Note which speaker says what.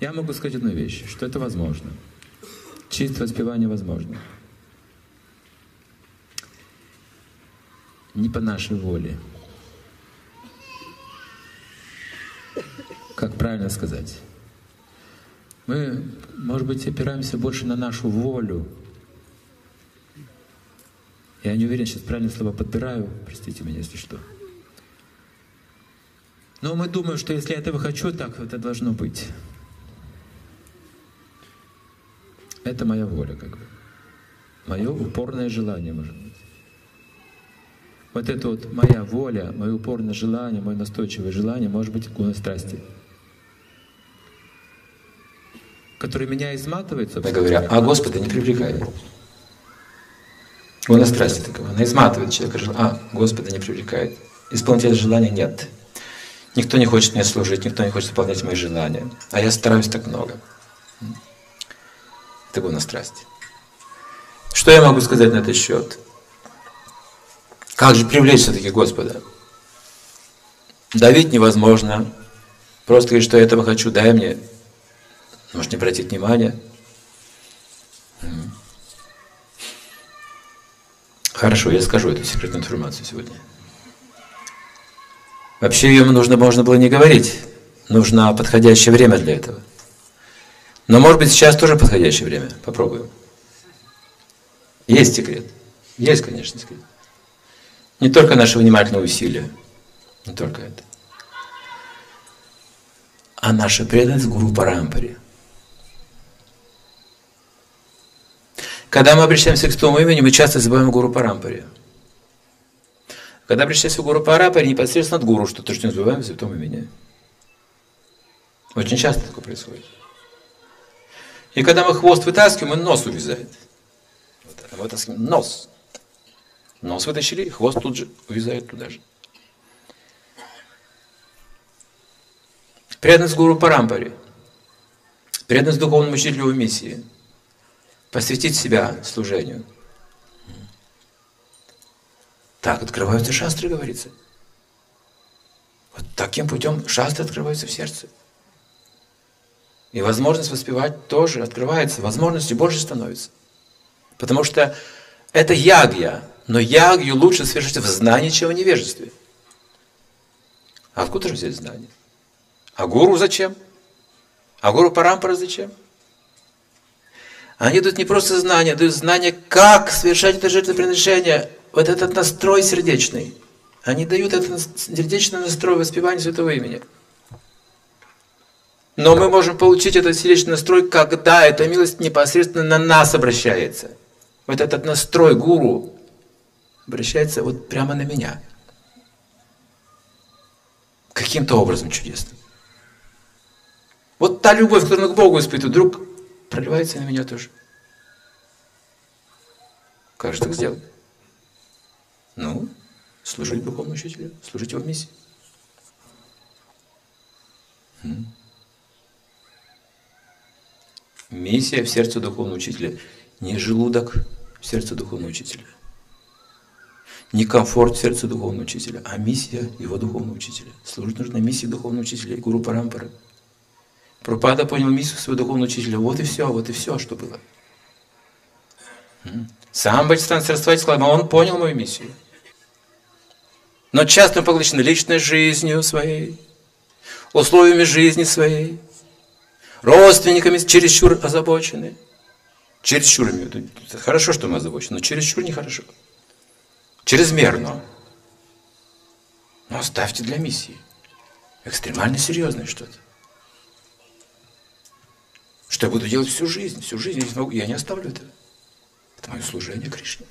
Speaker 1: Я могу сказать одну вещь, что это возможно. Чистое воспевание возможно. Не по нашей воле. Как правильно сказать? Мы, может быть, опираемся больше на нашу волю. Я не уверен, сейчас правильные слова подбираю, простите меня, если что. Но мы думаем, что если я этого хочу, так это должно быть. Это моя воля, как бы. Мое упорное желание, может быть. Вот это вот моя воля, мое упорное желание, мое настойчивое желание, может быть, гуна страсти. Который меня изматывает, собственно
Speaker 2: говоря, а Господа не привлекает. Гуна страсти такова. Она изматывает человека, а Господа не привлекает. Исполнителя желания нет. Никто не хочет мне служить, никто не хочет выполнять мои желания. А я стараюсь так много. Это гуна страсти. Что я могу сказать на этот счет? Как же привлечь все-таки Господа? Давить невозможно. Просто говорить, что я этого хочу, дай мне. Может не обратить внимания. Хорошо, я скажу эту секретную информацию сегодня. Вообще ее нужно, можно было не говорить. Нужно подходящее время для этого. Но может быть сейчас тоже подходящее время. Попробуем. Есть секрет. Есть, конечно, секрет. Не только наши внимательные усилия, не только это, а наша преданность Гуру Парампаре. Когда мы обращаемся к святому имени, мы часто забываем Гуру Парампаре. Когда обращаемся к Гуру Парампаре, непосредственно от Гуру, что то, что не забываем о святом имени. Очень часто такое происходит. И когда мы хвост вытаскиваем, он нос увязает. Вытаскиваем нос. Нос вытащили, хвост тут же увязает туда же. Преданность гуру Парампаре. Преданность духовному учителю в миссии. Посвятить себя служению. Так открываются шастры, говорится. Вот таким путем шастры открываются в сердце. И возможность воспевать тоже открывается, возможности больше становится. Потому что это ягья, но ягью лучше совершить в знании, чем в невежестве. А откуда же взять знание? А гуру зачем? А гуру Парампара зачем? Они дают не просто знания, дают знания, как совершать это жертвоприношение, вот этот настрой сердечный. Они дают этот сердечный настрой воспевания святого имени. Но мы можем получить этот сердечный настрой, когда эта милость непосредственно на нас обращается. Вот этот настрой гуру, обращается вот прямо на меня. Каким-то образом чудесным. Вот та любовь, которую к Богу испытывает, вдруг проливается на меня тоже. Как же так сделать? Ну, служить духовному учителю, служить его миссии. Миссия в сердце духовного учителя. Не желудок в сердце духовного учителя не комфорт в сердце духовного учителя, а миссия его духовного учителя. Служить нужно миссии духовного учителя и гуру Парампары. Пропада понял миссию своего духовного учителя. Вот и все, вот и все, что было. Сам Бачистан Сарасвати сказал, он понял мою миссию. Но часто мы поглощены личной жизнью своей, условиями жизни своей, родственниками чересчур озабочены. Чересчур, хорошо, что мы озабочены, но чересчур нехорошо. хорошо чрезмерно. Но оставьте для миссии. Экстремально серьезное что-то. Что я буду делать всю жизнь, всю жизнь. Я не оставлю это. Это мое служение Кришне.